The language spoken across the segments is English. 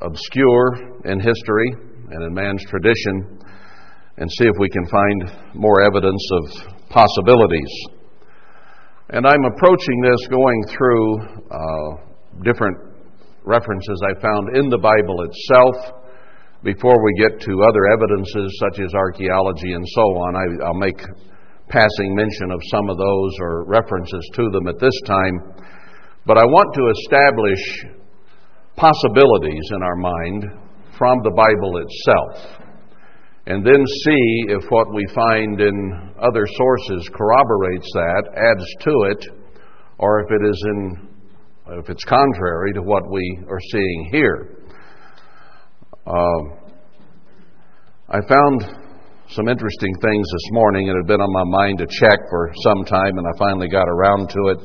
obscure in history and in man's tradition and see if we can find more evidence of possibilities. And I'm approaching this going through uh, different references I found in the Bible itself. Before we get to other evidences such as archaeology and so on, I, I'll make passing mention of some of those or references to them at this time. But I want to establish possibilities in our mind from the Bible itself, and then see if what we find in other sources corroborates that, adds to it, or if it is in if it's contrary to what we are seeing here. Uh, I found some interesting things this morning. It had been on my mind to check for some time, and I finally got around to it.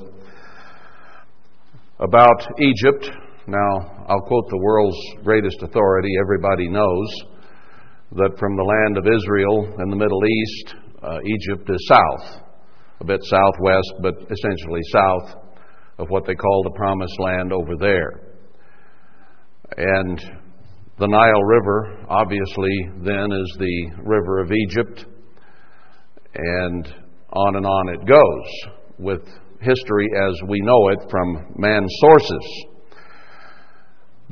About Egypt, now, I'll quote the world's greatest authority. Everybody knows that from the land of Israel and the Middle East, uh, Egypt is south, a bit southwest, but essentially south of what they call the Promised Land over there. And the Nile River, obviously, then is the river of Egypt, and on and on it goes with history as we know it from man's sources.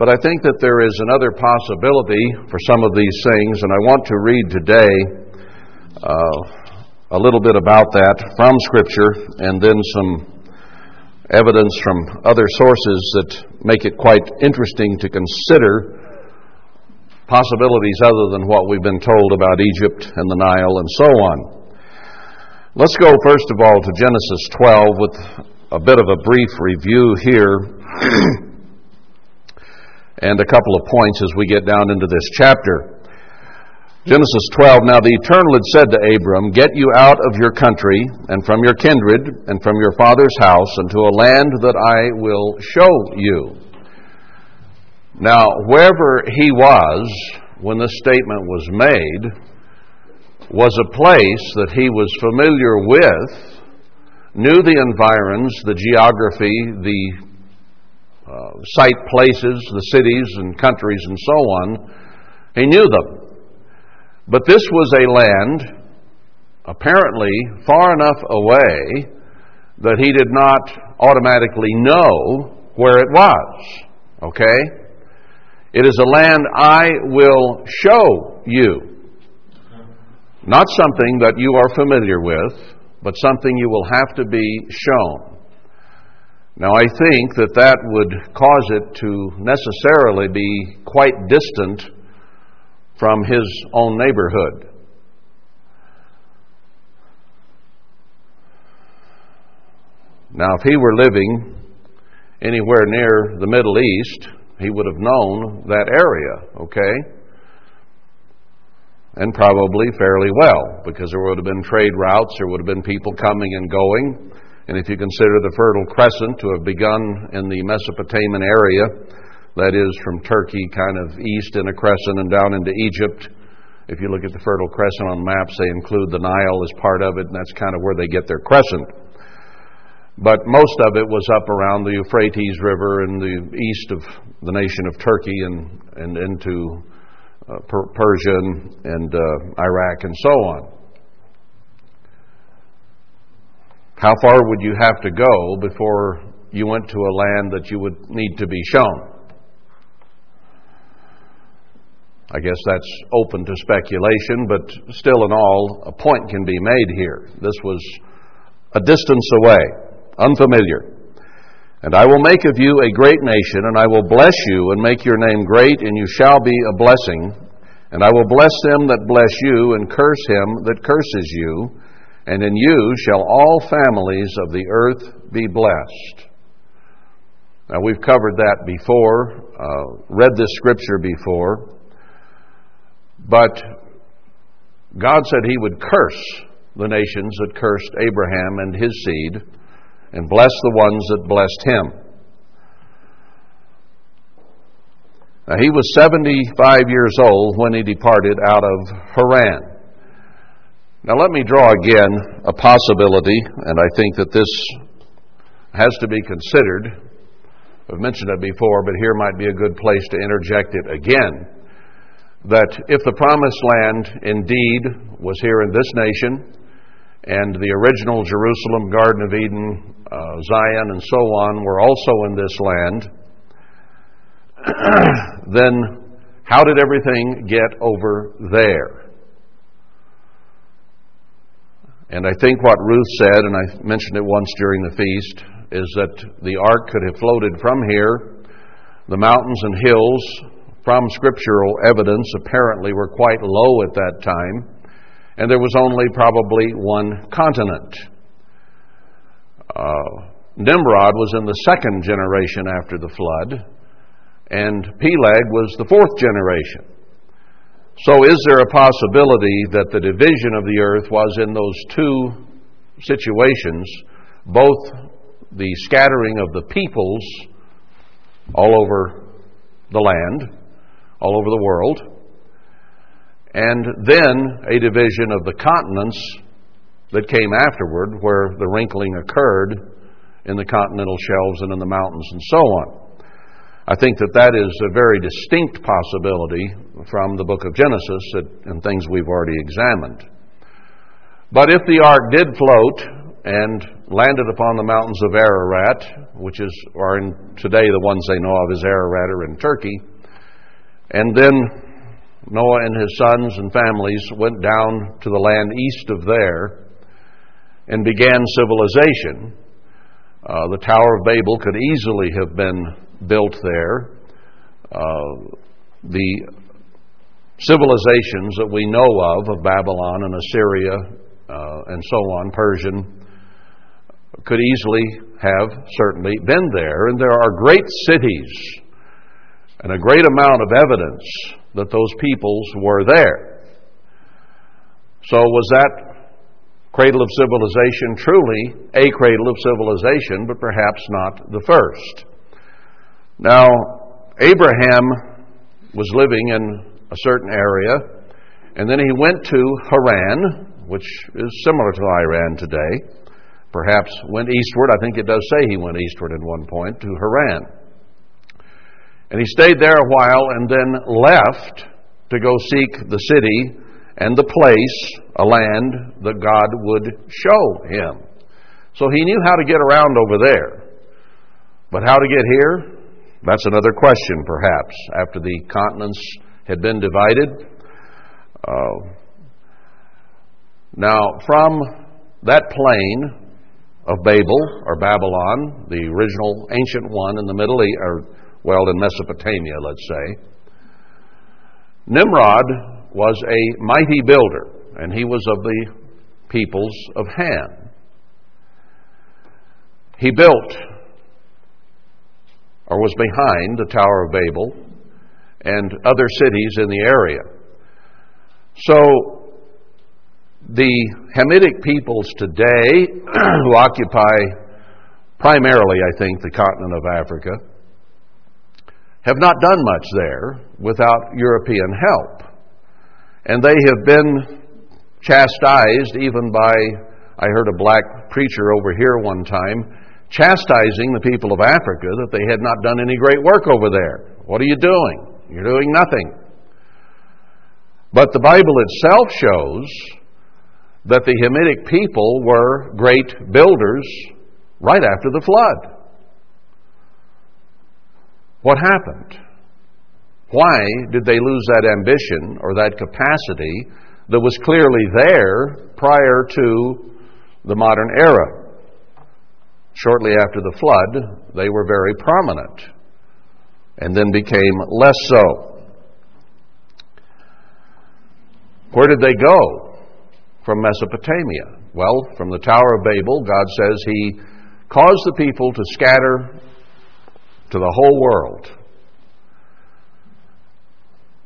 But I think that there is another possibility for some of these things, and I want to read today uh, a little bit about that from Scripture and then some evidence from other sources that make it quite interesting to consider possibilities other than what we've been told about Egypt and the Nile and so on. Let's go first of all to Genesis 12 with a bit of a brief review here. and a couple of points as we get down into this chapter. Genesis 12 Now the Eternal had said to Abram, Get you out of your country, and from your kindred, and from your father's house, unto a land that I will show you. Now, wherever he was when this statement was made, was a place that he was familiar with, knew the environs, the geography, the uh, site places, the cities and countries and so on. He knew them. But this was a land apparently far enough away that he did not automatically know where it was. Okay? It is a land I will show you. Not something that you are familiar with, but something you will have to be shown. Now, I think that that would cause it to necessarily be quite distant from his own neighborhood. Now, if he were living anywhere near the Middle East, he would have known that area, okay? And probably fairly well, because there would have been trade routes, there would have been people coming and going. And if you consider the Fertile Crescent to have begun in the Mesopotamian area, that is from Turkey kind of east in a crescent and down into Egypt. If you look at the Fertile Crescent on maps, they include the Nile as part of it, and that's kind of where they get their crescent. But most of it was up around the Euphrates River in the east of the nation of Turkey and, and into uh, Persia and, and uh, Iraq and so on. How far would you have to go before you went to a land that you would need to be shown? I guess that's open to speculation, but still, in all, a point can be made here. This was a distance away, unfamiliar. And I will make of you a great nation, and I will bless you and make your name great, and you shall be a blessing. And I will bless them that bless you, and curse him that curses you and in you shall all families of the earth be blessed. Now, we've covered that before, uh, read this scripture before, but God said He would curse the nations that cursed Abraham and his seed, and bless the ones that blessed him. Now, he was 75 years old when he departed out of Haran. Now, let me draw again a possibility, and I think that this has to be considered I've mentioned it before, but here might be a good place to interject it again. That if the promised land indeed was here in this nation, and the original Jerusalem, Garden of Eden, uh, Zion, and so on were also in this land, then how did everything get over there? And I think what Ruth said, and I mentioned it once during the feast, is that the ark could have floated from here. The mountains and hills, from scriptural evidence, apparently were quite low at that time, and there was only probably one continent. Uh, Nimrod was in the second generation after the flood, and Peleg was the fourth generation. So, is there a possibility that the division of the earth was in those two situations, both the scattering of the peoples all over the land, all over the world, and then a division of the continents that came afterward, where the wrinkling occurred in the continental shelves and in the mountains and so on. I think that that is a very distinct possibility from the book of Genesis and things we've already examined. But if the ark did float and landed upon the mountains of Ararat, which is are in today the ones they know of as Ararat or in Turkey, and then Noah and his sons and families went down to the land east of there and began civilization. Uh, the Tower of Babel could easily have been built there. Uh, the civilizations that we know of, of Babylon and Assyria uh, and so on, Persian, could easily have certainly been there. And there are great cities and a great amount of evidence that those peoples were there. So, was that cradle of civilization truly a cradle of civilization, but perhaps not the first? Now, Abraham was living in a certain area, and then he went to Haran, which is similar to Iran today. Perhaps went eastward. I think it does say he went eastward at one point to Haran. And he stayed there a while and then left to go seek the city and the place, a land that God would show him. So he knew how to get around over there. But how to get here? That's another question, perhaps, after the continents had been divided. Uh, now, from that plain of Babel, or Babylon, the original ancient one in the Middle East, or, well, in Mesopotamia, let's say, Nimrod was a mighty builder, and he was of the peoples of Ham. He built or was behind the Tower of Babel and other cities in the area. So, the Hamitic peoples today, who occupy primarily, I think, the continent of Africa, have not done much there without European help. And they have been chastised even by, I heard a black preacher over here one time chastising the people of Africa that they had not done any great work over there. What are you doing? You're doing nothing. But the Bible itself shows that the Hamitic people were great builders right after the flood. What happened? Why did they lose that ambition or that capacity that was clearly there prior to the modern era? Shortly after the flood, they were very prominent and then became less so. Where did they go from Mesopotamia? Well, from the Tower of Babel, God says He caused the people to scatter to the whole world.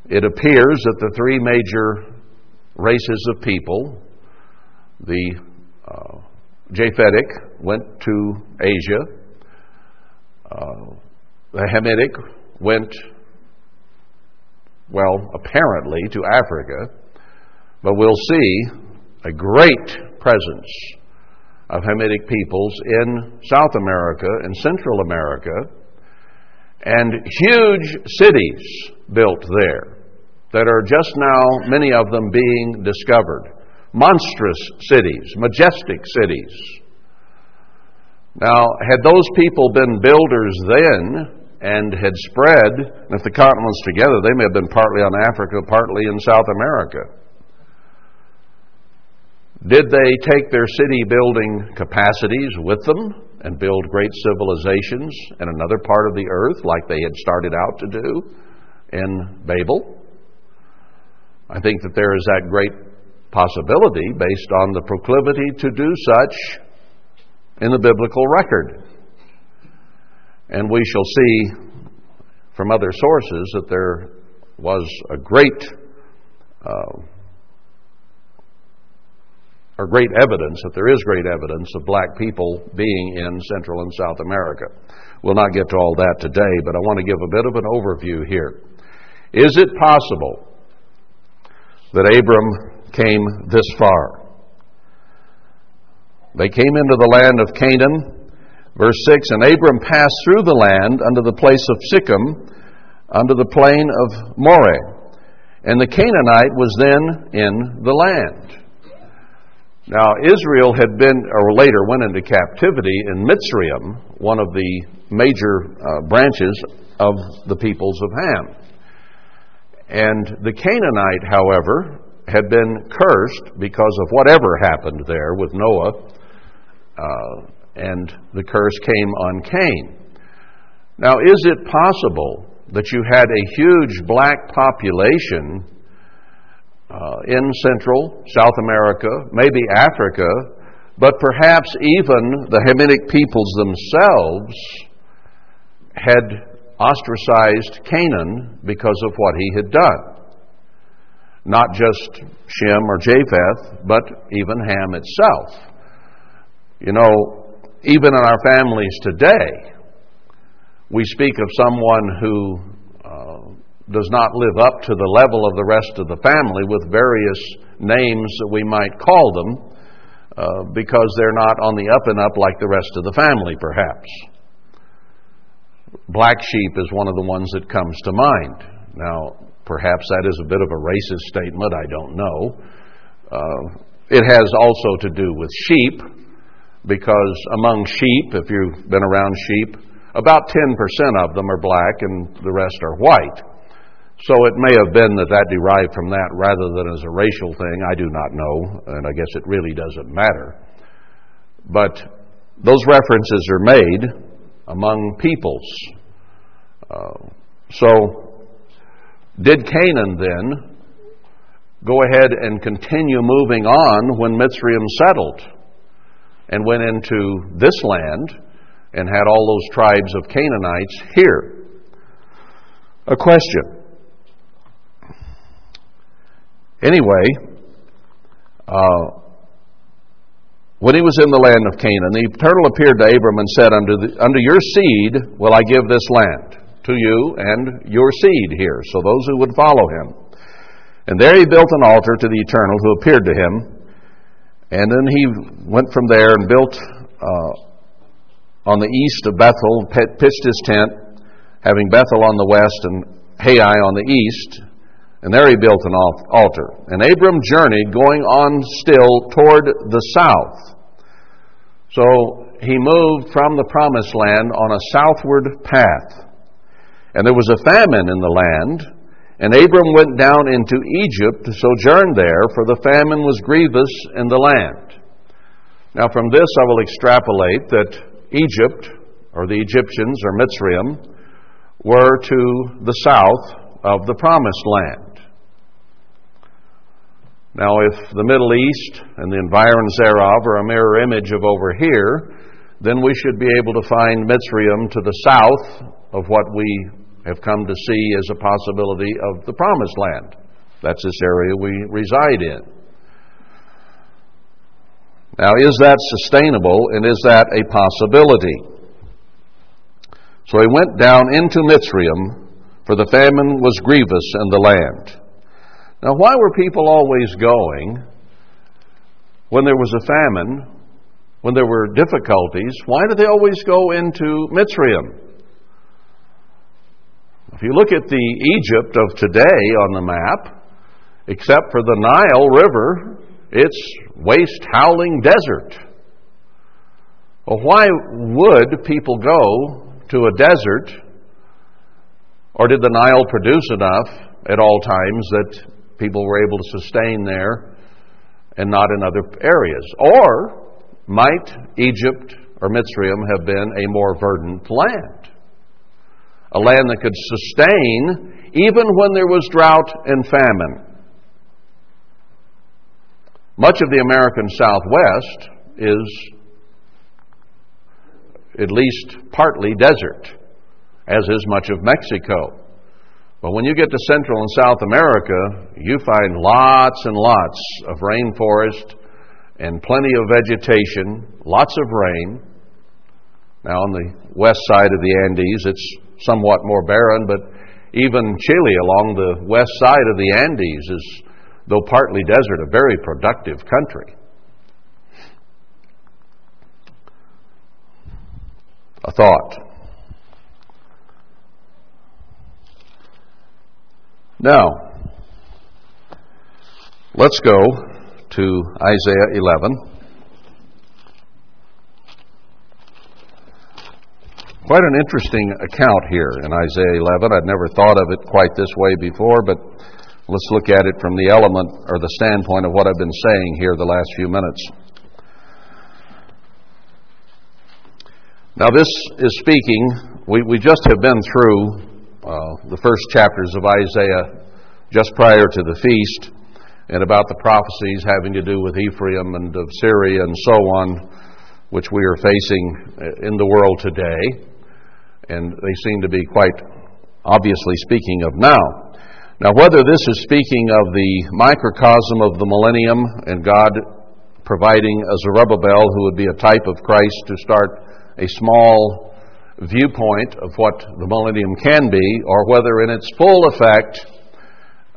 It appears that the three major races of people, the uh, Japhetic went to Asia. Uh, the Hamitic went, well, apparently to Africa, but we'll see a great presence of Hamitic peoples in South America and Central America, and huge cities built there that are just now, many of them being discovered. Monstrous cities, majestic cities. Now, had those people been builders then and had spread, and if the continents together, they may have been partly on Africa, partly in South America. Did they take their city building capacities with them and build great civilizations in another part of the earth like they had started out to do in Babel? I think that there is that great possibility based on the proclivity to do such in the biblical record. And we shall see from other sources that there was a great uh, or great evidence that there is great evidence of black people being in Central and South America. We'll not get to all that today, but I want to give a bit of an overview here. Is it possible that Abram came this far? They came into the land of Canaan. Verse 6 And Abram passed through the land unto the place of Shechem, unto the plain of Moreh. And the Canaanite was then in the land. Now, Israel had been, or later went into captivity in Mitzrayim, one of the major uh, branches of the peoples of Ham. And the Canaanite, however, had been cursed because of whatever happened there with Noah, uh, and the curse came on Cain. Now, is it possible that you had a huge black population uh, in Central, South America, maybe Africa, but perhaps even the Hamitic peoples themselves had ostracized Canaan because of what he had done. Not just Shem or Japheth, but even Ham itself. You know, even in our families today, we speak of someone who does not live up to the level of the rest of the family with various names that we might call them uh, because they're not on the up and up like the rest of the family, perhaps. Black sheep is one of the ones that comes to mind. Now, perhaps that is a bit of a racist statement, I don't know. Uh, it has also to do with sheep, because among sheep, if you've been around sheep, about 10% of them are black and the rest are white. So it may have been that that derived from that rather than as a racial thing. I do not know, and I guess it really doesn't matter. But those references are made among peoples. Uh, so, did Canaan then go ahead and continue moving on when Mitzrayim settled and went into this land and had all those tribes of Canaanites here? A question. Anyway, uh, when he was in the land of Canaan, the Eternal appeared to Abram and said, Unto, the, unto your seed will I give this land, to you and your seed here, so those who would follow him. And there he built an altar to the Eternal who appeared to him. And then he went from there and built uh, on the east of Bethel, pitched his tent, having Bethel on the west and Hai on the east. And there he built an altar. And Abram journeyed, going on still toward the south. So he moved from the promised land on a southward path. And there was a famine in the land. And Abram went down into Egypt to sojourn there, for the famine was grievous in the land. Now, from this, I will extrapolate that Egypt, or the Egyptians, or Mitzrayim, were to the south of the promised land. Now, if the Middle East and the environs thereof are a mirror image of over here, then we should be able to find Mitzrayim to the south of what we have come to see as a possibility of the Promised Land. That's this area we reside in. Now, is that sustainable and is that a possibility? So he went down into Mitzrayim, for the famine was grievous in the land. Now, why were people always going when there was a famine, when there were difficulties? Why did they always go into Mitzrayim? If you look at the Egypt of today on the map, except for the Nile River, it's waste, howling desert. Well, why would people go to a desert, or did the Nile produce enough at all times that people were able to sustain there and not in other areas? Or might Egypt or Mitzrayim have been a more verdant land? A land that could sustain even when there was drought and famine. Much of the American Southwest is at least partly desert, as is much of Mexico. But when you get to Central and South America, you find lots and lots of rainforest and plenty of vegetation, lots of rain. Now, on the west side of the Andes, it's somewhat more barren, but even Chile along the west side of the Andes is, though partly desert, a very productive country. A thought. Now, let's go to Isaiah 11. Quite an interesting account here in Isaiah 11. I'd never thought of it quite this way before, but let's look at it from the element or the standpoint of what I've been saying here the last few minutes. Now, this is speaking, we, we just have been through uh, the first chapters of Isaiah just prior to the feast and about the prophecies having to do with Ephraim and of Syria and so on, which we are facing in the world today and they seem to be quite obviously speaking of now. Now, whether this is speaking of the microcosm of the millennium and God providing a Zerubbabel who would be a type of Christ to start a small viewpoint of what the millennium can be, or whether in its full effect,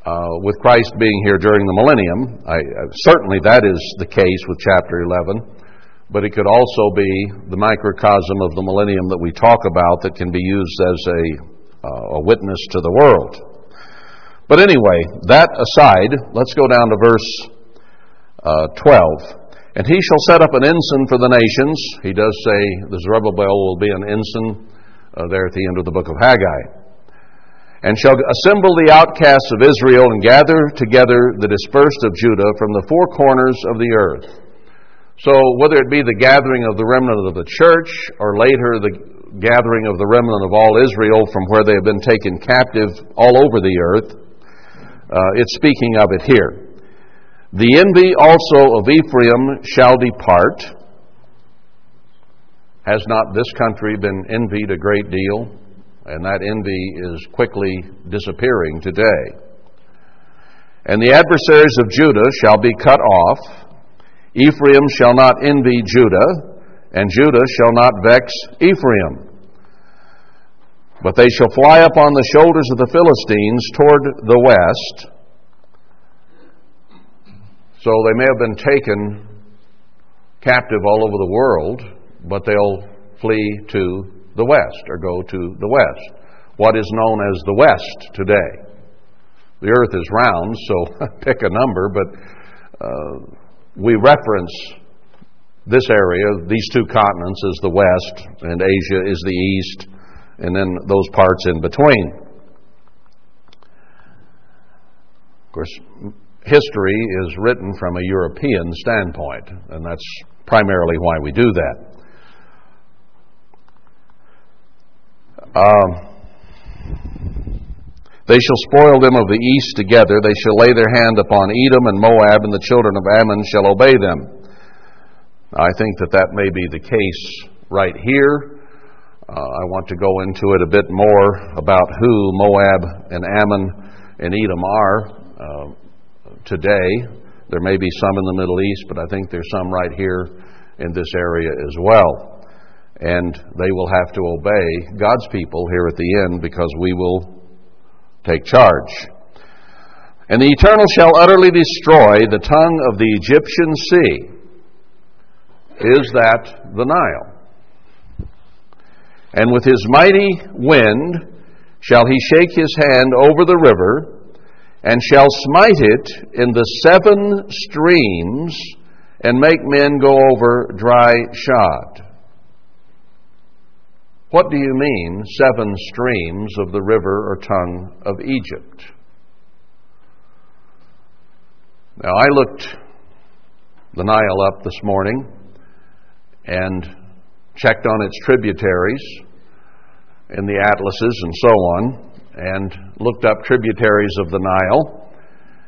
uh, with Christ being here during the millennium, I, uh, certainly that is the case with chapter 11 but it could also be the microcosm of the millennium that we talk about that can be used as a, uh, a witness to the world. But anyway, that aside, let's go down to verse uh, 12. And he shall set up an ensign for the nations. He does say the Zerubbabel will be an ensign uh, there at the end of the book of Haggai. And shall assemble the outcasts of Israel and gather together the dispersed of Judah from the four corners of the earth. So, whether it be the gathering of the remnant of the church or later the gathering of the remnant of all Israel from where they have been taken captive all over the earth, uh, it's speaking of it here. The envy also of Ephraim shall depart. Has not this country been envied a great deal? And that envy is quickly disappearing today. And the adversaries of Judah shall be cut off Ephraim shall not envy Judah, and Judah shall not vex Ephraim. But they shall fly up on the shoulders of the Philistines toward the west. So they may have been taken captive all over the world, but they'll flee to the west or go to the west. What is known as the west today. The earth is round, so pick a number, but uh, we reference this area, these two continents, as the West, and Asia is the East, and then those parts in between. Of course, history is written from a European standpoint, and that's primarily why we do that. Um, they shall spoil them of the east together. They shall lay their hand upon Edom and Moab, and the children of Ammon shall obey them. I think that that may be the case right here. Uh, I want to go into it a bit more about who Moab and Ammon and Edom are uh, today. There may be some in the Middle East, but I think there's some right here in this area as well. And they will have to obey God's people here at the end because we will take charge. And the Eternal shall utterly destroy the tongue of the Egyptian sea. Is that the Nile? And with his mighty wind shall he shake his hand over the river, and shall smite it in the seven streams, and make men go over dry shod. What do you mean, seven streams of the river or tongue of Egypt? Now, I looked the Nile up this morning and checked on its tributaries in the atlases and so on, and looked up tributaries of the Nile,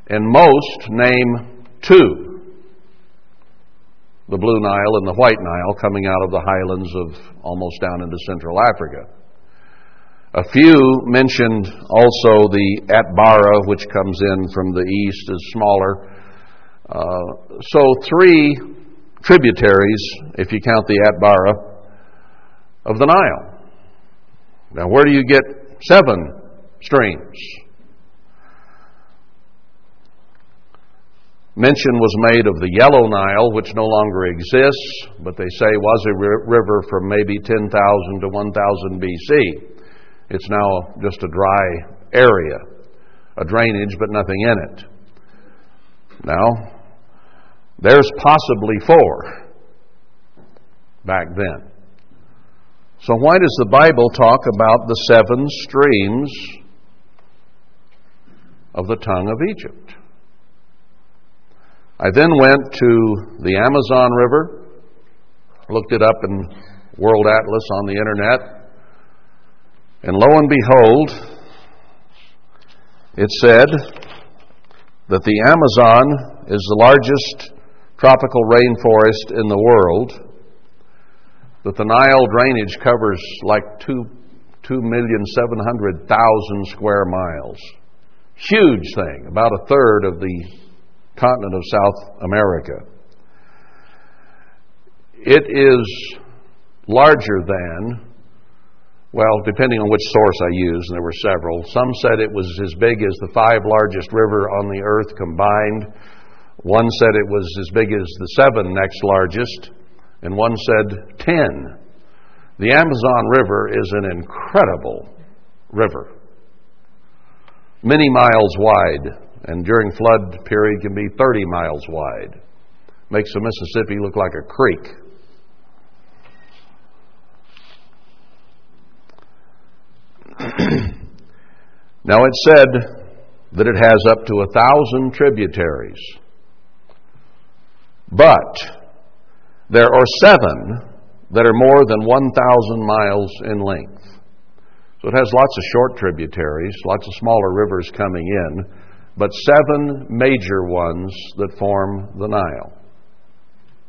and most name two the Blue Nile and the White Nile coming out of the highlands of almost down into Central Africa. A few mentioned also the Atbara, which comes in from the east, is smaller. Uh, so, three tributaries, if you count the Atbara, of the Nile. Now, where do you get seven streams? Mention was made of the Yellow Nile, which no longer exists, but they say was a river from maybe 10,000 to 1000 BC. It's now just a dry area, a drainage, but nothing in it. Now, there's possibly four back then. So, why does the Bible talk about the seven streams of the tongue of Egypt? I then went to the Amazon River, looked it up in World Atlas on the internet, and lo and behold, it said that the Amazon is the largest tropical rainforest in the world, that the Nile drainage covers like 2, 2,700,000 square miles. Huge thing, about a third of the continent of South America. It is larger than, well, depending on which source I use, and there were several. Some said it was as big as the five largest river on the earth combined. One said it was as big as the seven next largest, and one said ten. The Amazon River is an incredible river, many miles wide and during flood period can be 30 miles wide. Makes the Mississippi look like a creek. now it said that it has up to a thousand tributaries. But there are seven that are more than 1,000 miles in length. So it has lots of short tributaries, lots of smaller rivers coming in, but seven major ones that form the Nile.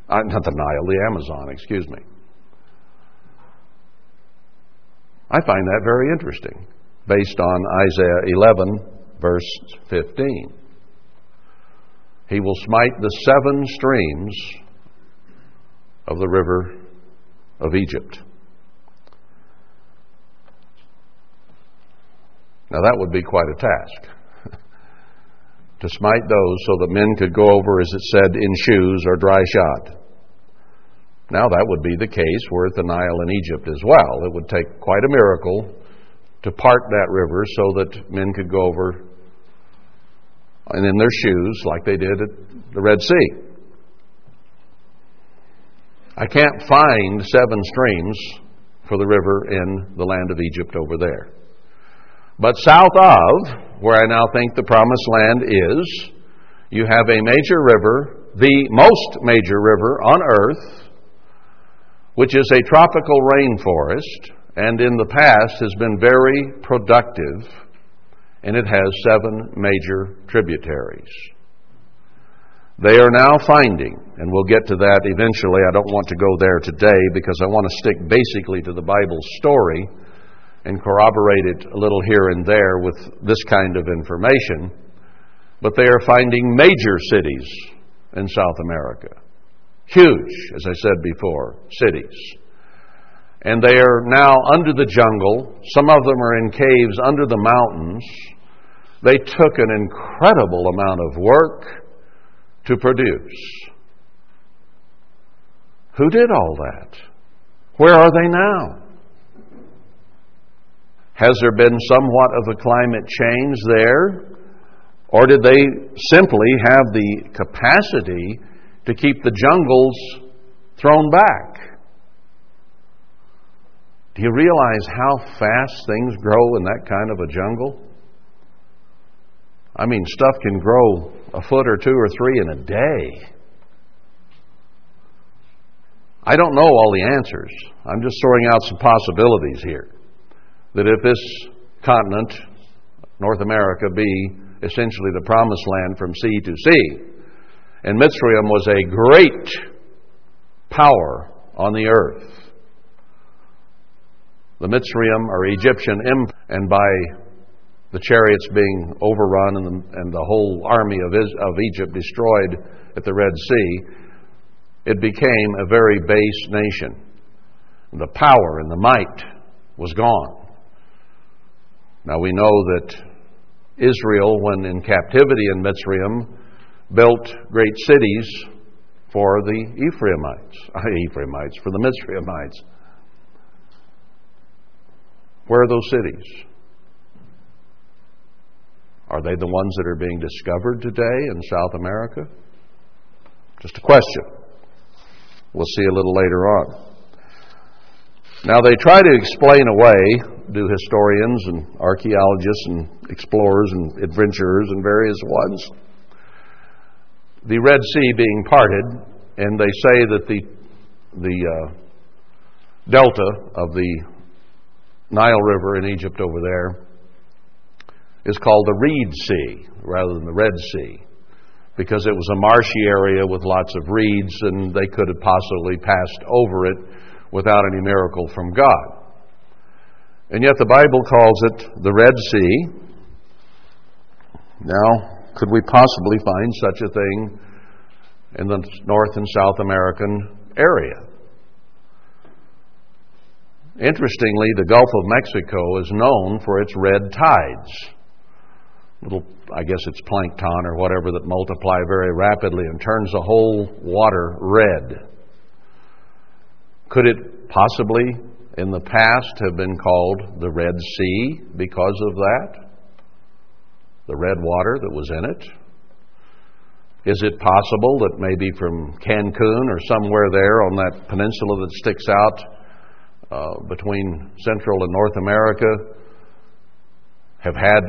Uh, not the Nile, the Amazon, excuse me. I find that very interesting, based on Isaiah 11, verse 15. He will smite the seven streams of the river of Egypt. Now, that would be quite a task to smite those so that men could go over, as it said, in shoes or dry shod. Now, that would be the case were it the Nile in Egypt as well. It would take quite a miracle to part that river so that men could go over and in their shoes like they did at the Red Sea. I can't find seven streams for the river in the land of Egypt over there. But south of, where I now think the promised land is, you have a major river, the most major river on earth, which is a tropical rainforest, and in the past has been very productive, and it has seven major tributaries. They are now finding, and we'll get to that eventually. I don't want to go there today because I want to stick basically to the Bible story and corroborate it a little here and there with this kind of information, but they are finding major cities in South America. Huge, as I said before, cities. And they are now under the jungle. Some of them are in caves under the mountains. They took an incredible amount of work to produce. Who did all that? Where are they now? Has there been somewhat of a climate change there? Or did they simply have the capacity to keep the jungles thrown back? Do you realize how fast things grow in that kind of a jungle? I mean, stuff can grow a foot or two or three in a day. I don't know all the answers. I'm just throwing out some possibilities here. That if this continent, North America, be essentially the promised land from sea to sea, and Mitzrayim was a great power on the earth. The Mitzrayim or Egyptian empire, and by the chariots being overrun and the, and the whole army of, of Egypt destroyed at the Red Sea, it became a very base nation. The power and the might was gone. Now we know that Israel, when in captivity in Mitzrayim, built great cities for the Ephraimites, Ephraimites, for the Mitzrayimites. Where are those cities? Are they the ones that are being discovered today in South America? Just a question. We'll see a little later on. Now, they try to explain away, do historians and archaeologists and explorers and adventurers and various ones, the Red Sea being parted, and they say that the, the uh, delta of the Nile River in Egypt over there is called the Reed Sea rather than the Red Sea because it was a marshy area with lots of reeds and they could have possibly passed over it without any miracle from God. And yet the Bible calls it the Red Sea. Now, could we possibly find such a thing in the North and South American area? Interestingly, the Gulf of Mexico is known for its red tides little, I guess it's plankton or whatever that multiply very rapidly and turns the whole water red. Could it possibly in the past have been called the Red Sea because of that? The red water that was in it? Is it possible that maybe from Cancun or somewhere there on that peninsula that sticks out uh, between Central and North America have had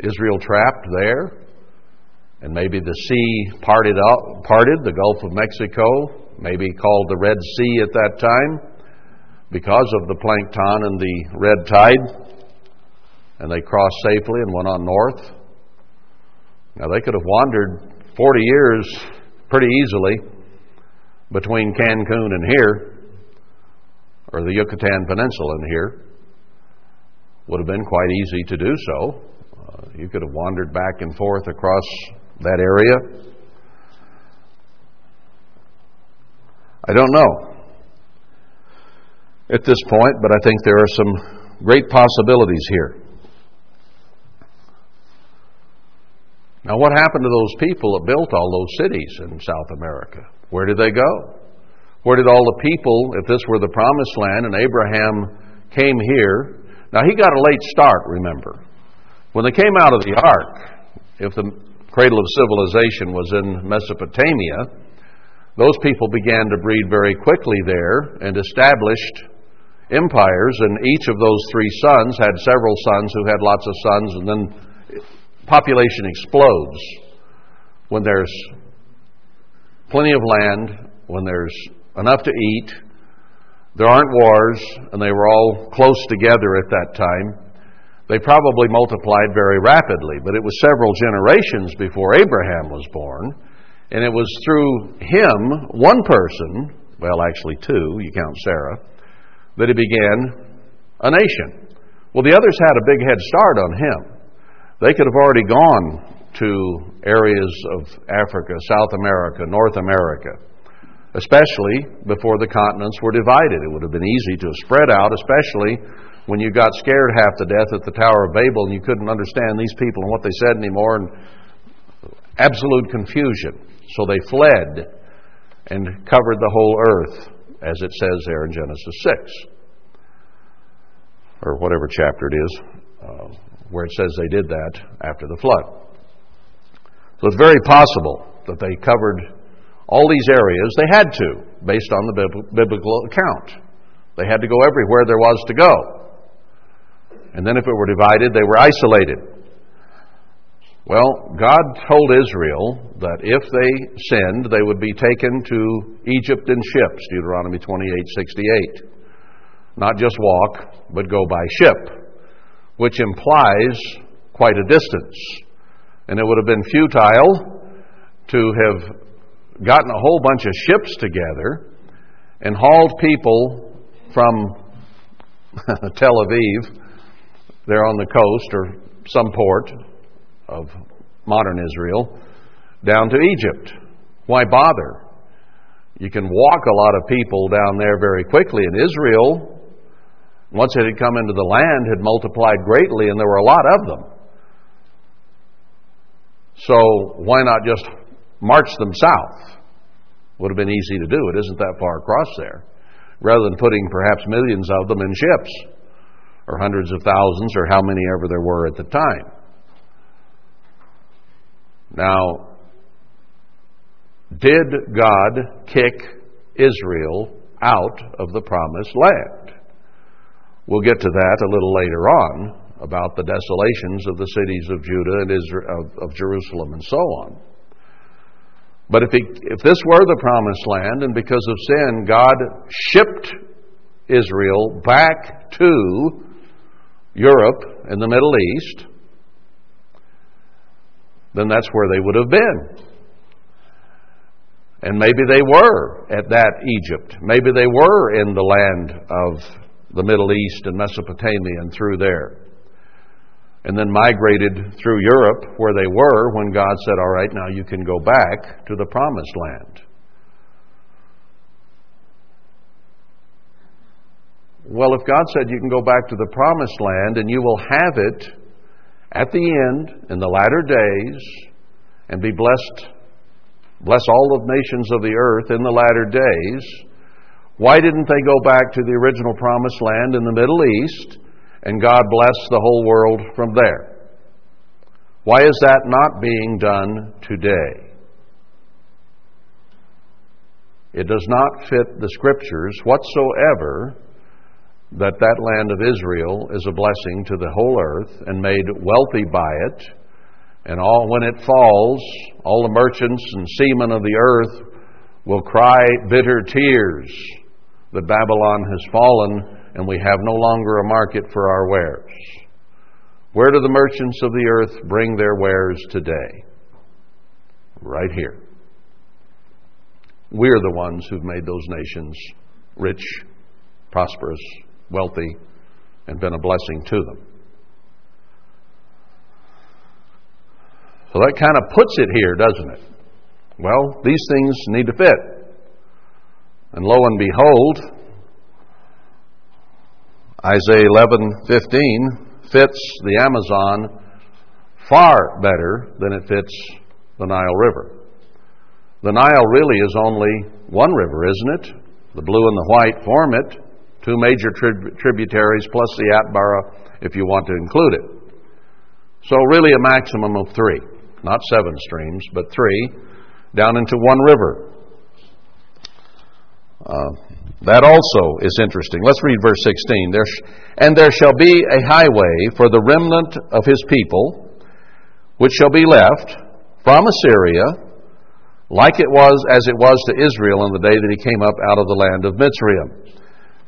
Israel trapped there, and maybe the sea parted, out, parted, the Gulf of Mexico, maybe called the Red Sea at that time, because of the plankton and the red tide, and they crossed safely and went on north. Now they could have wandered 40 years pretty easily between Cancun and here, or the Yucatan Peninsula and here. Would have been quite easy to do so. Uh, you could have wandered back and forth across that area. I don't know at this point, but I think there are some great possibilities here. Now, what happened to those people that built all those cities in South America? Where did they go? Where did all the people, if this were the promised land and Abraham came here? Now, he got a late start, remember. When they came out of the ark, if the cradle of civilization was in Mesopotamia, those people began to breed very quickly there and established empires, and each of those three sons had several sons who had lots of sons, and then population explodes when there's plenty of land, when there's enough to eat, there aren't wars, and they were all close together at that time. They probably multiplied very rapidly, but it was several generations before Abraham was born. And it was through him, one person, well, actually two, you count Sarah, that he began a nation. Well, the others had a big head start on him. They could have already gone to areas of Africa, South America, North America, especially before the continents were divided. It would have been easy to spread out, especially when you got scared half to death at the Tower of Babel and you couldn't understand these people and what they said anymore, and absolute confusion. So they fled and covered the whole earth, as it says there in Genesis 6. or whatever chapter it is, uh, where it says they did that after the flood. So it's very possible that they covered all these areas. They had to, based on the biblical account. They had to go everywhere there was to go. And then if it were divided, they were isolated. Well, God told Israel that if they sinned, they would be taken to Egypt in ships, Deuteronomy 28:68. Not just walk, but go by ship, which implies quite a distance. And it would have been futile to have gotten a whole bunch of ships together and hauled people from Tel Aviv, there on the coast, or some port of modern Israel, down to Egypt. Why bother? You can walk a lot of people down there very quickly. And Israel, once it had come into the land, had multiplied greatly, and there were a lot of them. So why not just march them south? Would have been easy to do. It isn't that far across there. Rather than putting perhaps millions of them in ships, or hundreds of thousands, or how many ever there were at the time. Now, did God kick Israel out of the promised land? We'll get to that a little later on about the desolations of the cities of Judah and Israel, of, of Jerusalem and so on. But if, he, if this were the promised land, and because of sin, God shipped Israel back to Europe and the Middle East, then that's where they would have been. And maybe they were at that Egypt. Maybe they were in the land of the Middle East and Mesopotamia and through there. And then migrated through Europe where they were when God said, All right, now you can go back to the promised land. Well, if God said you can go back to the promised land and you will have it at the end, in the latter days, and be blessed, bless all the nations of the earth in the latter days, why didn't they go back to the original promised land in the Middle East and God bless the whole world from there? Why is that not being done today? It does not fit the scriptures whatsoever that that land of Israel is a blessing to the whole earth and made wealthy by it. And all when it falls, all the merchants and seamen of the earth will cry bitter tears that Babylon has fallen and we have no longer a market for our wares. Where do the merchants of the earth bring their wares today? Right here. We're the ones who've made those nations rich, prosperous, wealthy and been a blessing to them. So that kind of puts it here, doesn't it? Well, these things need to fit. And lo and behold, Isaiah 11:15 fits the Amazon far better than it fits the Nile River. The Nile really is only one river, isn't it? The blue and the white form it two major tri- tributaries plus the Atbara if you want to include it. So, really, a maximum of three, not seven streams, but three, down into one river. Uh, that also is interesting. Let's read verse 16. There sh- and there shall be a highway for the remnant of his people, which shall be left from Assyria, like it was as it was to Israel in the day that he came up out of the land of Mitzrayim.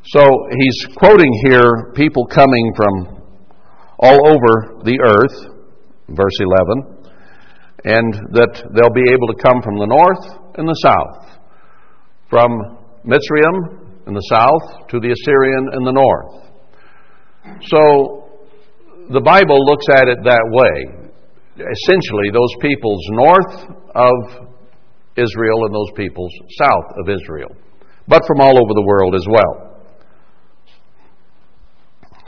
So he's quoting here people coming from all over the earth, verse 11, and that they'll be able to come from the north and the south, from Mitzrayim in the south to the Assyrian in the north. So the Bible looks at it that way. Essentially, those peoples north of Israel and those peoples south of Israel, but from all over the world as well.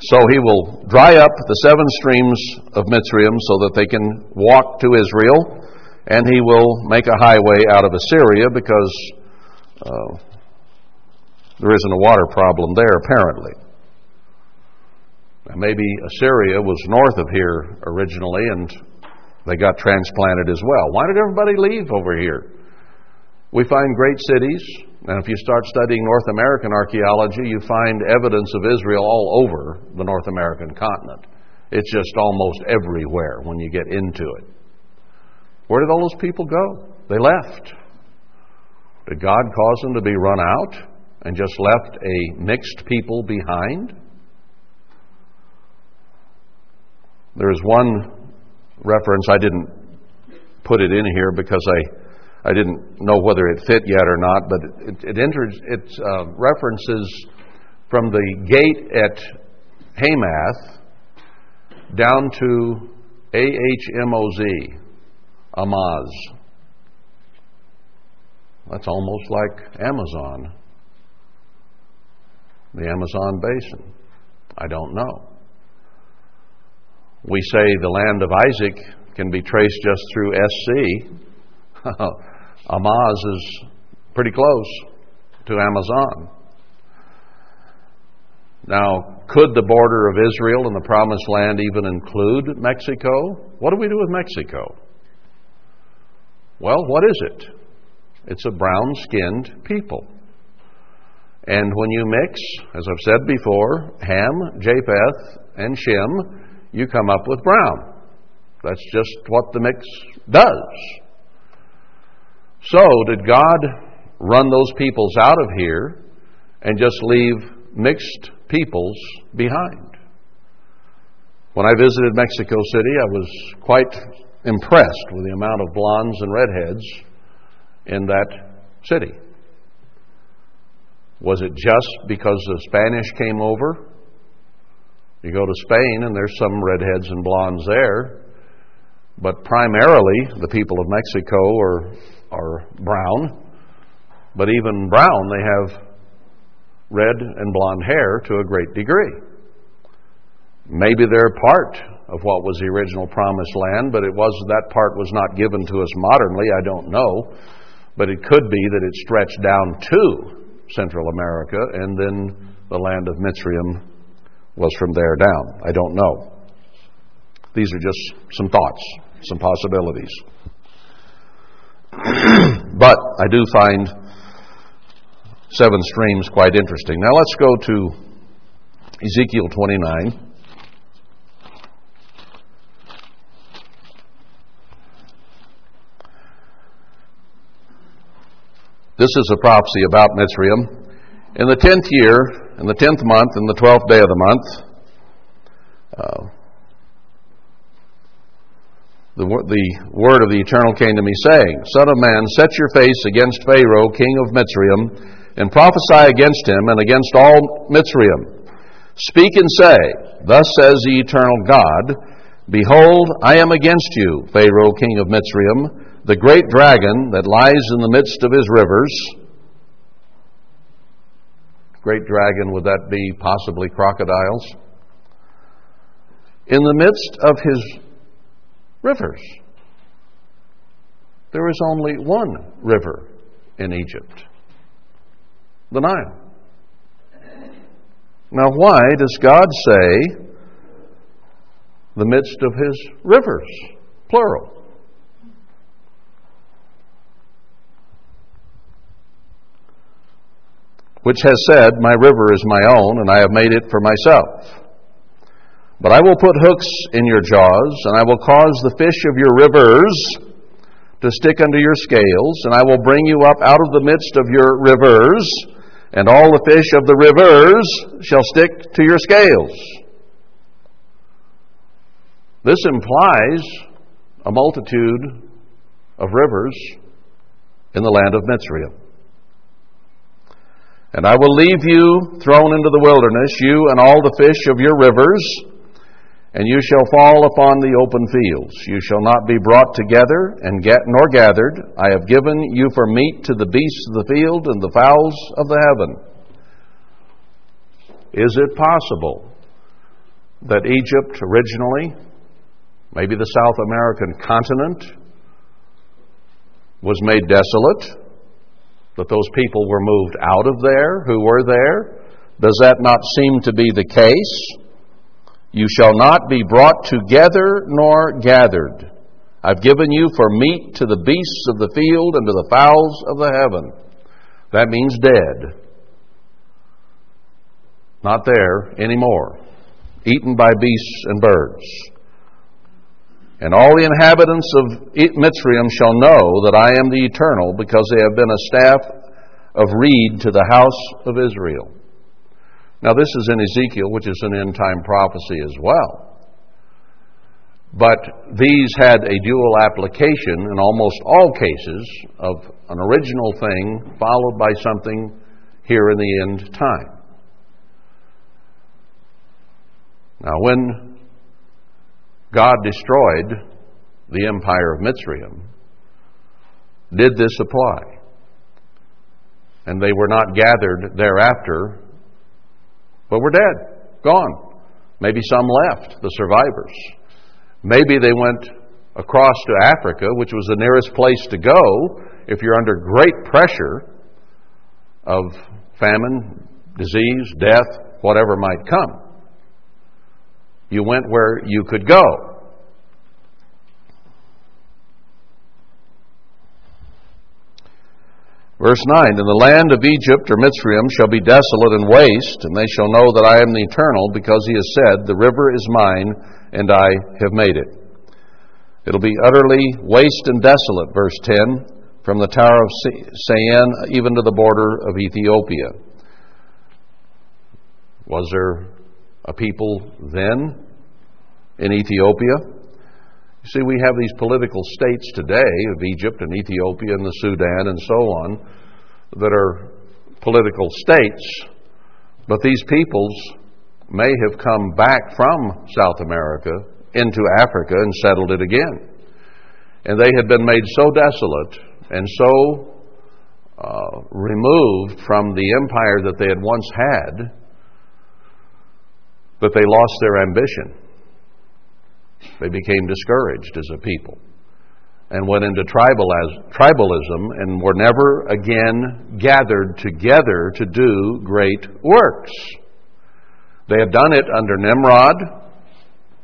So he will dry up the seven streams of Mitzrayim so that they can walk to Israel, and he will make a highway out of Assyria because uh, there isn't a water problem there, apparently. maybe Assyria was north of here originally and they got transplanted as well. Why did everybody leave over here? We find great cities, and if you start studying North American archaeology, you find evidence of Israel all over the North American continent. It's just almost everywhere when you get into it. Where did all those people go? They left. Did God cause them to be run out and just left a mixed people behind? There is one reference, I didn't put it in here because I, I didn't know whether it fit yet or not, but it, it, enters, it uh, references from the gate at Hamath down to A-H-M-O-Z, Amaz. That's almost like Amazon, the Amazon basin. I don't know. We say the land of Isaac can be traced just through SC. Amaz is pretty close to Amazon. Now, could the border of Israel and the Promised Land even include Mexico? What do we do with Mexico? Well, what is it? It's a brown skinned people. And when you mix, as I've said before, Ham, Japheth, and Shem, you come up with brown. That's just what the mix does. So, did God run those peoples out of here and just leave mixed peoples behind? When I visited Mexico City, I was quite impressed with the amount of blondes and redheads in that city. Was it just because the Spanish came over? You go to Spain and there's some redheads and blondes there, but primarily the people of Mexico are, are brown. But even brown, they have red and blonde hair to a great degree. Maybe they're part of what was the original promised land, but it was that part was not given to us modernly, I don't know. But it could be that it stretched down to Central America and then the land of Mitzrayim was from there down. I don't know. These are just some thoughts, some possibilities. but I do find seven streams quite interesting. Now let's go to Ezekiel 29. This is a prophecy about Mitzrayim. In the tenth year, in the tenth month, in the twelfth day of the month, uh, the, the word of the eternal came to me, saying, Son of man, set your face against Pharaoh, king of Mitzrayim, and prophesy against him and against all Mitzrayim. Speak and say, Thus says the eternal God, Behold, I am against you, Pharaoh, king of Mitzrayim, the great dragon that lies in the midst of his rivers great dragon, would that be possibly crocodiles? In the midst of his rivers, there is only one river in Egypt the Nile. Now, why does God say the midst of his rivers, plural? which has said, My river is my own, and I have made it for myself. But I will put hooks in your jaws, and I will cause the fish of your rivers to stick under your scales, and I will bring you up out of the midst of your rivers, and all the fish of the rivers shall stick to your scales. This implies a multitude of rivers in the land of Mitzrayim. And I will leave you thrown into the wilderness, you and all the fish of your rivers, and you shall fall upon the open fields. You shall not be brought together and get nor gathered. I have given you for meat to the beasts of the field and the fowls of the heaven. Is it possible that Egypt originally, maybe the South American continent, was made desolate? that those people were moved out of there who were there? Does that not seem to be the case? You shall not be brought together nor gathered. I've given you for meat to the beasts of the field and to the fowls of the heaven. That means dead. Not there anymore. Eaten by beasts and birds. And all the inhabitants of Mitzrayim shall know that I am the Eternal, because they have been a staff of reed to the house of Israel. Now, this is in Ezekiel, which is an end time prophecy as well. But these had a dual application in almost all cases of an original thing followed by something here in the end time. Now, when God destroyed the empire of Mitzrayim, did this apply? And they were not gathered thereafter, but we're dead, gone. Maybe some left, the survivors. Maybe they went across to Africa, which was the nearest place to go if you're under great pressure of famine, disease, death, whatever might come. You went where you could go. Verse 9 And the land of Egypt or Mitzrayim shall be desolate and waste, and they shall know that I am the eternal, because he has said, The river is mine, and I have made it. It'll be utterly waste and desolate, verse 10, from the tower of San even to the border of Ethiopia. Was there a people then in Ethiopia? You see, we have these political states today of Egypt and Ethiopia and the Sudan and so on that are political states, but these peoples may have come back from South America into Africa and settled it again. And they had been made so desolate and so uh, removed from the empire that they had once had that they lost their ambition. They became discouraged as a people and went into tribalism and were never again gathered together to do great works. They had done it under Nimrod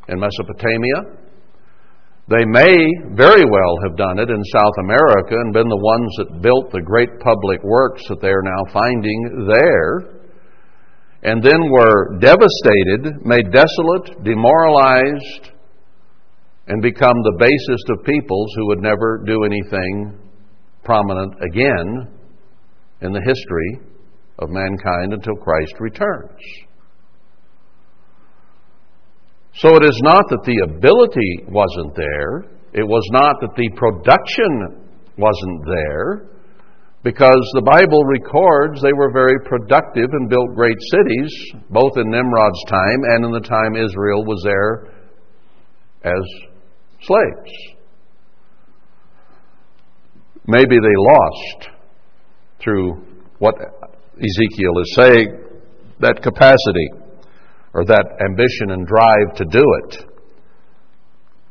in Mesopotamia. They may very well have done it in South America and been the ones that built the great public works that they are now finding there and then were devastated, made desolate, demoralized, and become the basest of peoples who would never do anything prominent again in the history of mankind until Christ returns. So it is not that the ability wasn't there, it was not that the production wasn't there, because the Bible records they were very productive and built great cities, both in Nimrod's time and in the time Israel was there as slaves. Maybe they lost through what Ezekiel is saying that capacity or that ambition and drive to do it,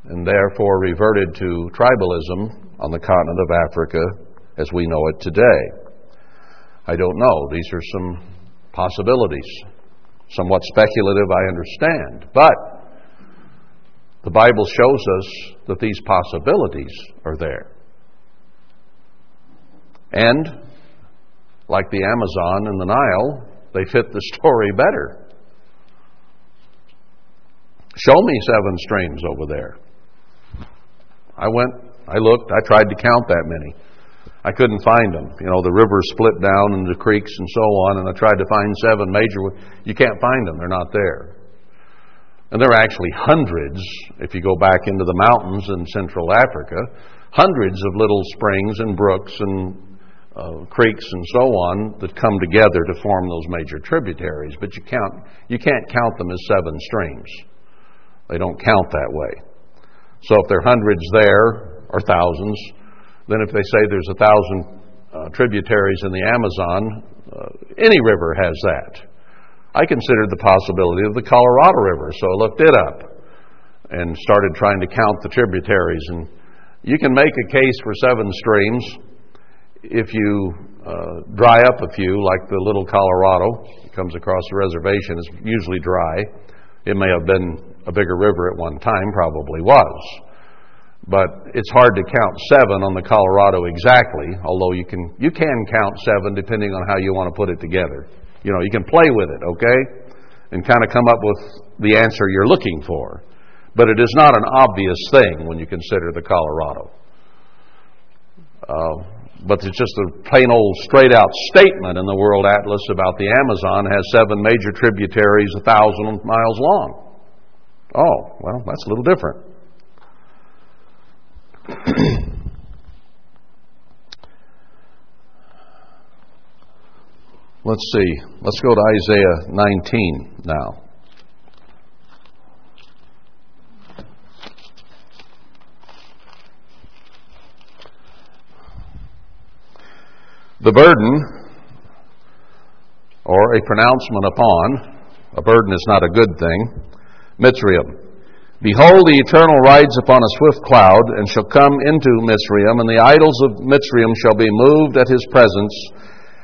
and therefore reverted to tribalism on the continent of Africa as we know it today. I don't know. These are some possibilities. Somewhat speculative, I understand. But the Bible shows us that these possibilities are there. And, like the Amazon and the Nile, they fit the story better. Show me seven streams over there. I went, I looked, I tried to count that many. I couldn't find them. You know, the rivers split down into creeks and so on, and I tried to find seven major. You can't find them, they're not there. And there are actually hundreds, if you go back into the mountains in Central Africa, hundreds of little springs and brooks and uh, creeks and so on that come together to form those major tributaries. But you, count, you can't count them as seven streams. They don't count that way. So if there are hundreds there, or thousands, then if they say there's a thousand uh, tributaries in the Amazon, uh, any river has that. I considered the possibility of the Colorado River, so I looked it up and started trying to count the tributaries. And you can make a case for seven streams if you uh, dry up a few, like the Little Colorado. It comes across the reservation, it's usually dry. It may have been a bigger river at one time, probably was. But it's hard to count seven on the Colorado exactly, although you can, you can count seven depending on how you want to put it together. You know, you can play with it, okay? And kind of come up with the answer you're looking for. But it is not an obvious thing when you consider the Colorado. Uh, but it's just a plain old straight out statement in the World Atlas about the Amazon has seven major tributaries a thousand miles long. Oh, well, that's a little different. Let's see. Let's go to Isaiah 19 now. The burden, or a pronouncement upon, a burden is not a good thing, Mitzrayim. Behold, the Eternal rides upon a swift cloud, and shall come into Mitzrayim, and the idols of Mitzrayim shall be moved at his presence,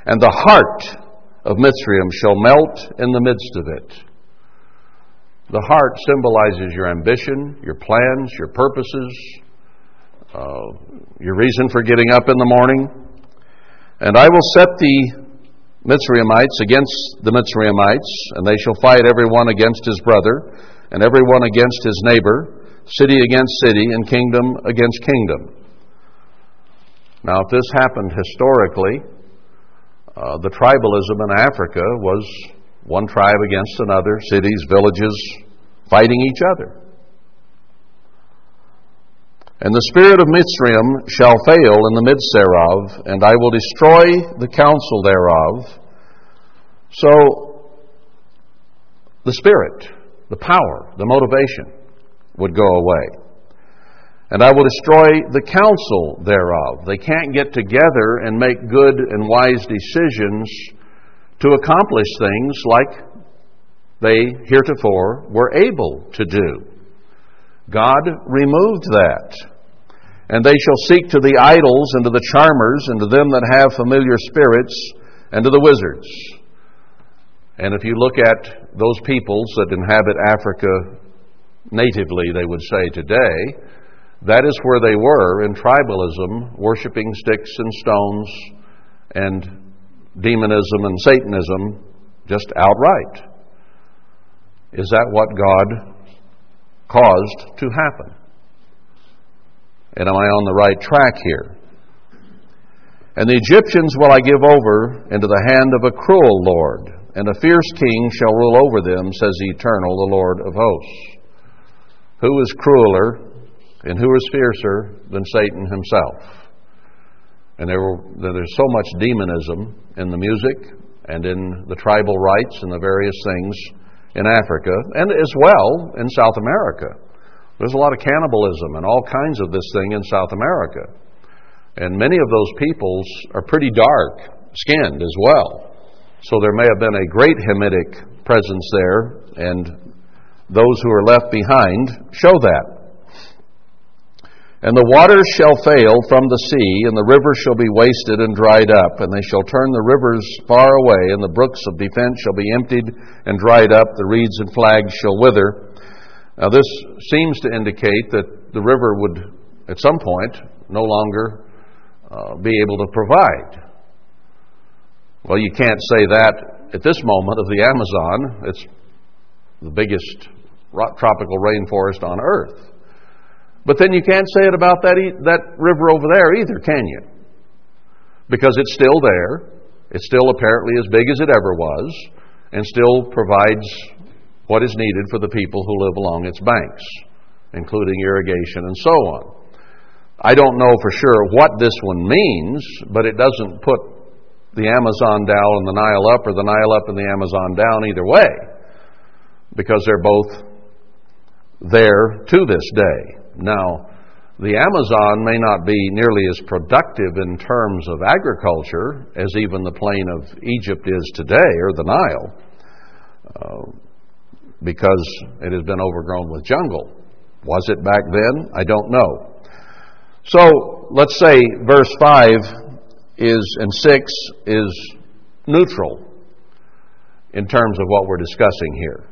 and the heart of Mitzrayim shall melt in the midst of it. The heart symbolizes your ambition, your plans, your purposes, uh, your reason for getting up in the morning. And I will set the Mitzrayimites against the Mitzrayimites, and they shall fight every one against his brother, and every one against his neighbor, city against city, and kingdom against kingdom. Now, if this happened historically, uh, the tribalism in Africa was one tribe against another, cities, villages fighting each other. And the spirit of Mitzrayim shall fail in the midst thereof, and I will destroy the counsel thereof. So, the spirit, the power, the motivation would go away. And I will destroy the counsel thereof. They can't get together and make good and wise decisions to accomplish things like they heretofore were able to do. God removed that. And they shall seek to the idols and to the charmers and to them that have familiar spirits and to the wizards. And if you look at those peoples that inhabit Africa natively, they would say today, that is where they were in tribalism, worshiping sticks and stones and demonism and Satanism just outright. Is that what God caused to happen. And am I on the right track here? And the Egyptians will I give over into the hand of a cruel Lord, and a fierce king shall rule over them, says the Eternal, the Lord of hosts. Who is crueler and who is fiercer than Satan himself? And there were, there's so much demonism in the music and in the tribal rites and the various things in Africa and as well in South America. There's a lot of cannibalism and all kinds of this thing in South America. And many of those peoples are pretty dark skinned as well. So there may have been a great Hamitic presence there, and those who are left behind show that. And the waters shall fail from the sea, and the rivers shall be wasted and dried up, and they shall turn the rivers far away, and the brooks of defense shall be emptied and dried up, the reeds and flags shall wither. Now, this seems to indicate that the river would, at some point, no longer uh, be able to provide. Well, you can't say that at this moment of the Amazon. It's the biggest tropical rainforest on earth. But then you can't say it about that, that river over there either, can you? Because it's still there. It's still apparently as big as it ever was and still provides what is needed for the people who live along its banks, including irrigation and so on. I don't know for sure what this one means, but it doesn't put the Amazon down and the Nile up or the Nile up and the Amazon down either way because they're both there to this day. Now, the Amazon may not be nearly as productive in terms of agriculture as even the plain of Egypt is today, or the Nile, uh, because it has been overgrown with jungle. Was it back then? I don't know. So, let's say verse 5 is, and 6 is neutral in terms of what we're discussing here.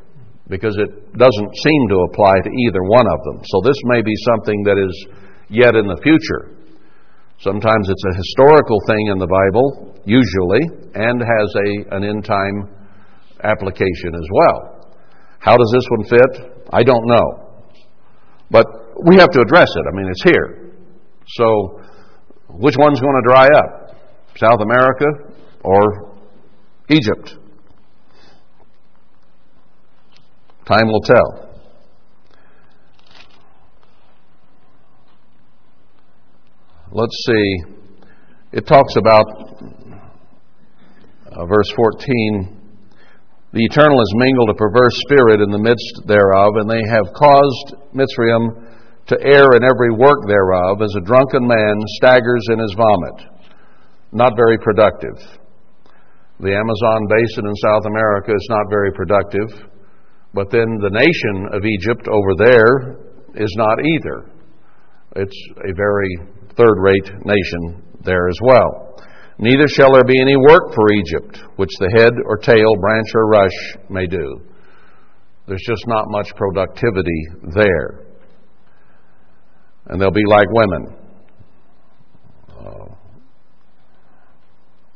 Because it doesn't seem to apply to either one of them. So this may be something that is yet in the future. Sometimes it's a historical thing in the Bible, usually, and has a, an end time application as well. How does this one fit? I don't know. But we have to address it. I mean, it's here. So, which one's going to dry up? South America or Egypt? Time will tell. Let's see. It talks about uh, verse 14 the Eternal has mingled a perverse spirit in the midst thereof, and they have caused Mitzrayim to err in every work thereof, as a drunken man staggers in his vomit. Not very productive. The Amazon basin in South America is not very productive, but then the nation of Egypt over there is not either. It's a very third rate nation there as well. Neither shall there be any work for Egypt, which the head or tail, branch or rush may do. There's just not much productivity there. And they'll be like women. Uh,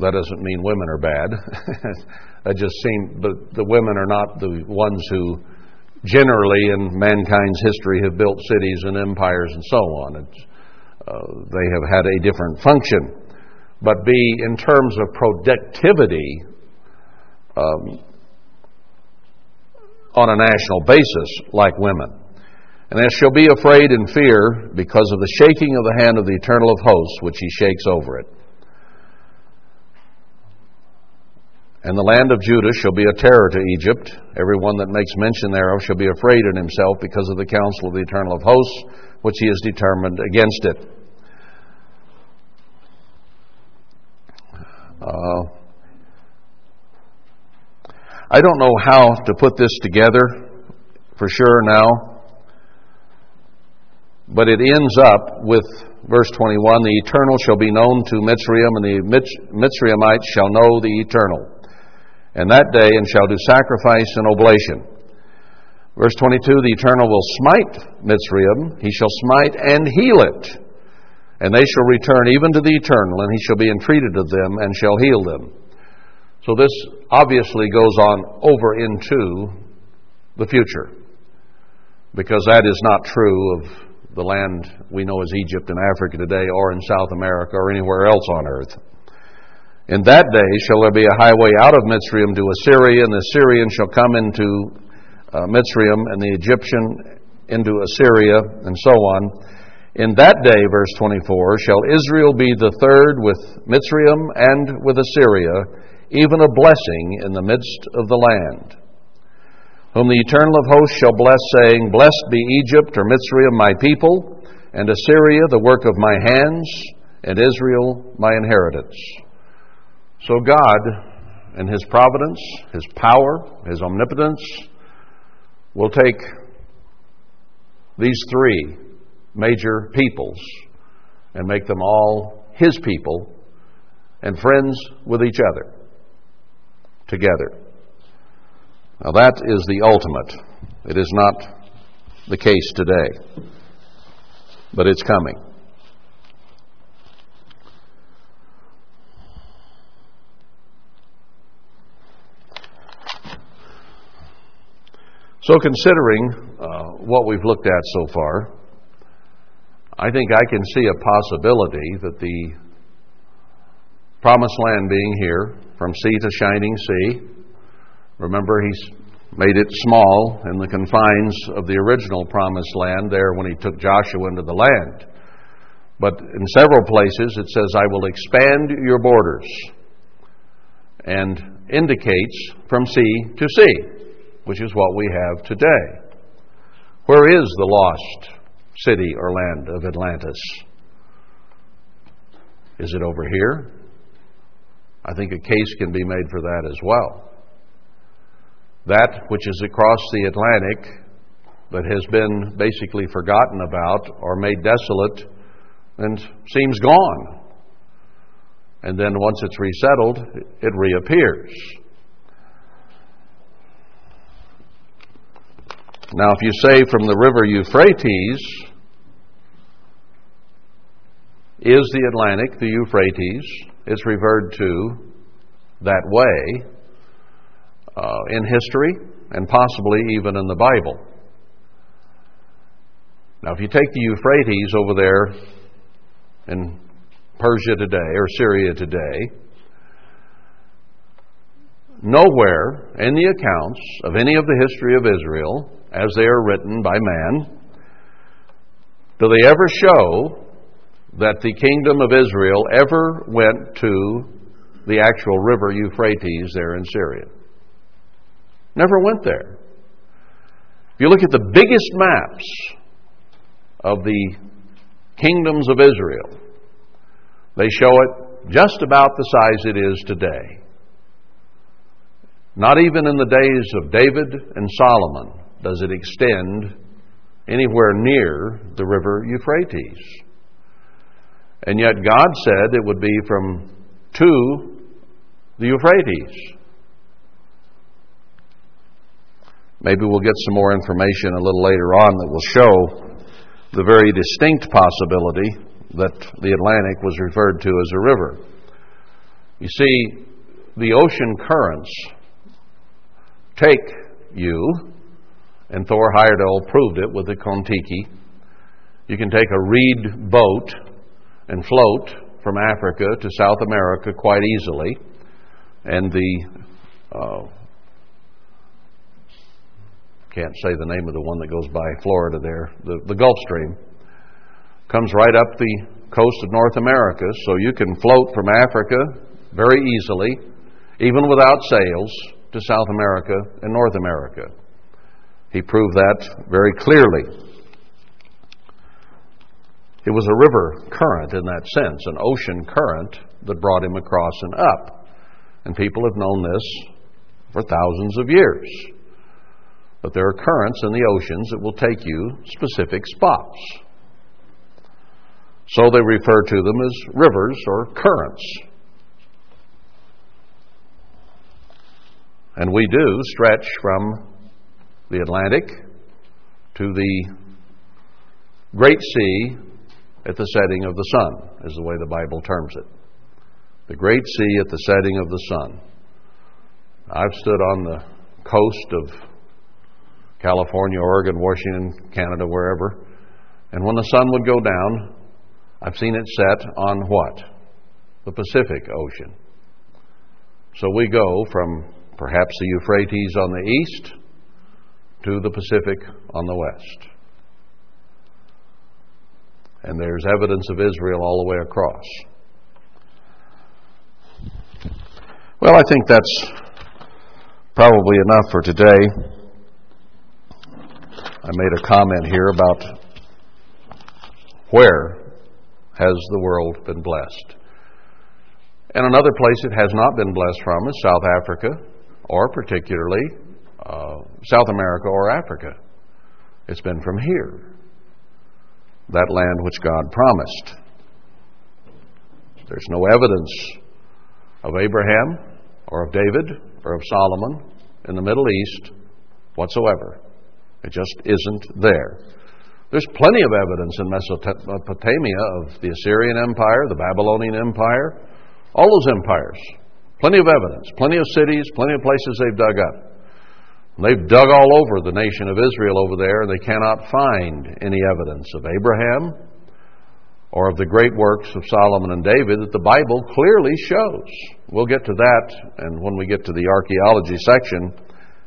that doesn't mean women are bad. that just seems, but the women are not the ones who generally in mankind's history have built cities and empires and so on. Uh, they have had a different function but be in terms of productivity um, on a national basis like women. And they shall be afraid and fear because of the shaking of the hand of the eternal of hosts, which he shakes over it. And the land of Judah shall be a terror to Egypt. Every one that makes mention thereof shall be afraid in himself because of the counsel of the eternal of hosts, which he has determined against it. Uh, I don't know how to put this together for sure now, but it ends up with verse 21 The eternal shall be known to Mitzrayim, and the Mitzrayimites shall know the eternal. And that day, and shall do sacrifice and oblation. Verse 22 The eternal will smite Mitzrayim, he shall smite and heal it and they shall return even to the eternal, and he shall be entreated of them, and shall heal them. So this obviously goes on over into the future, because that is not true of the land we know as Egypt and Africa today, or in South America, or anywhere else on earth. In that day shall there be a highway out of Mitzrayim to Assyria, and the Assyrian shall come into uh, Mitzrayim, and the Egyptian into Assyria, and so on in that day, verse 24, shall Israel be the third with Mitzrayim and with Assyria, even a blessing in the midst of the land. Whom the Eternal of hosts shall bless, saying, Blessed be Egypt or Mitzrayim, my people, and Assyria, the work of my hands, and Israel, my inheritance. So God, in His providence, His power, His omnipotence, will take these three major peoples and make them all his people and friends with each other together. Now, that is the ultimate. It is not the case today, but it's coming. So, considering uh, what we've looked at so far, I think I can see a possibility that the promised land being here, from sea to shining sea, remember he's made it small in the confines of the original promised land there when he took Joshua into the land. But in several places it says, I will expand your borders, and indicates from sea to sea, which is what we have today. Where is the lost city or land of Atlantis. Is it over here? I think a case can be made for that as well. That which is across the Atlantic that has been basically forgotten about or made desolate and seems gone. And then once it's resettled, it reappears. Now, if you say from the river Euphrates, is the Atlantic the Euphrates? It's referred to that way uh, in history and possibly even in the Bible. Now, if you take the Euphrates over there in Persia today or Syria today, nowhere in the accounts of any of the history of Israel, as they are written by man, do they ever show that the kingdom of Israel ever went to the actual river Euphrates there in Syria. Never went there. If you look at the biggest maps of the kingdoms of Israel, they show it just about the size it is today. Not even in the days of David and Solomon does it extend anywhere near the river Euphrates. And yet God said it would be from to the Euphrates. Maybe we'll get some more information a little later on that will show the very distinct possibility that the Atlantic was referred to as a river. You see, the ocean currents take you, and Thor Heyerdahl proved it with the Kon-Tiki. You can take a reed boat and float from Africa to South America quite easily. And the, uh, can't say the name of the one that goes by Florida there, the, the Gulf Stream, comes right up the coast of North America, so you can float from Africa very easily, even without sails, to South America and North America. He proved that very clearly. It was a river current in that sense, an ocean current that brought him across and up. And people have known this for thousands of years. But there are currents in the oceans that will take you specific spots. So they refer to them as rivers or currents. And we do stretch from the Atlantic to the Great Sea at the setting of the sun, is the way the Bible terms it. The great sea at the setting of the sun. I've stood on the coast of California, Oregon, Washington, Canada, wherever, and when the sun would go down, I've seen it set on what? The Pacific Ocean. So we go from perhaps the Euphrates on the east to the Pacific on the west and there's evidence of Israel all the way across. Well, I think that's probably enough for today. I made a comment here about where has the world been blessed. And another place it has not been blessed from is South Africa, or particularly uh, South America or Africa. It's been from here that land which God promised. There's no evidence of Abraham or of David or of Solomon in the Middle East whatsoever. It just isn't there. There's plenty of evidence in Mesopotamia of the Assyrian Empire, the Babylonian Empire, all those empires. Plenty of evidence, plenty of cities, plenty of places they've dug up. They've dug all over the nation of Israel over there, and they cannot find any evidence of Abraham or of the great works of Solomon and David that the Bible clearly shows. We'll get to that and when we get to the archaeology section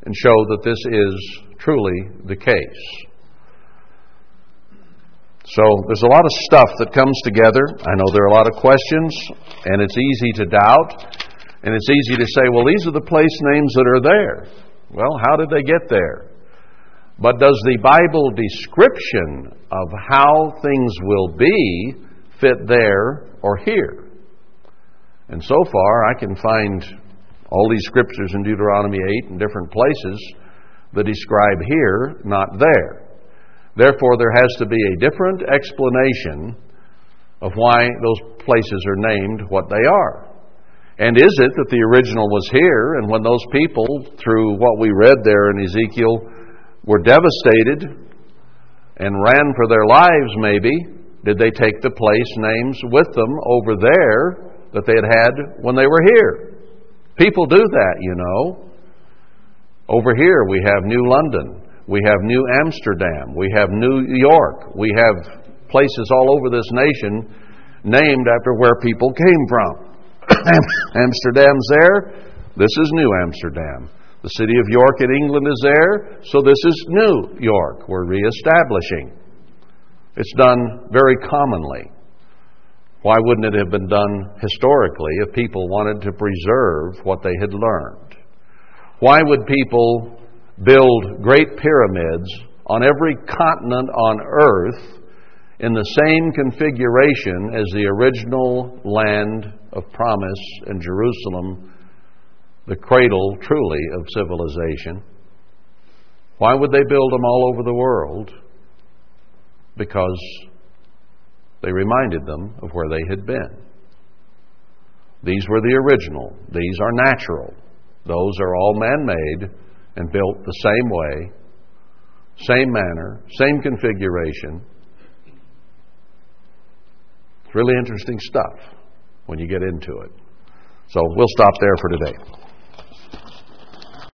and show that this is truly the case. So there's a lot of stuff that comes together. I know there are a lot of questions, and it's easy to doubt, and it's easy to say, well, these are the place names that are there. Well, how did they get there? But does the Bible description of how things will be fit there or here? And so far, I can find all these scriptures in Deuteronomy 8 in different places that describe here, not there. Therefore, there has to be a different explanation of why those places are named what they are. And is it that the original was here, and when those people, through what we read there in Ezekiel, were devastated and ran for their lives, maybe, did they take the place names with them over there that they had had when they were here? People do that, you know. Over here, we have New London, we have New Amsterdam, we have New York, we have places all over this nation named after where people came from. Amsterdam's there, this is New Amsterdam. The city of York in England is there, so this is New York. We're reestablishing. It's done very commonly. Why wouldn't it have been done historically if people wanted to preserve what they had learned? Why would people build great pyramids on every continent on earth in the same configuration as the original land of promise in Jerusalem the cradle, truly, of civilization. Why would they build them all over the world? Because they reminded them of where they had been. These were the original, these are natural. Those are all man made and built the same way, same manner, same configuration. It's really interesting stuff when you get into it. So we'll stop there for today.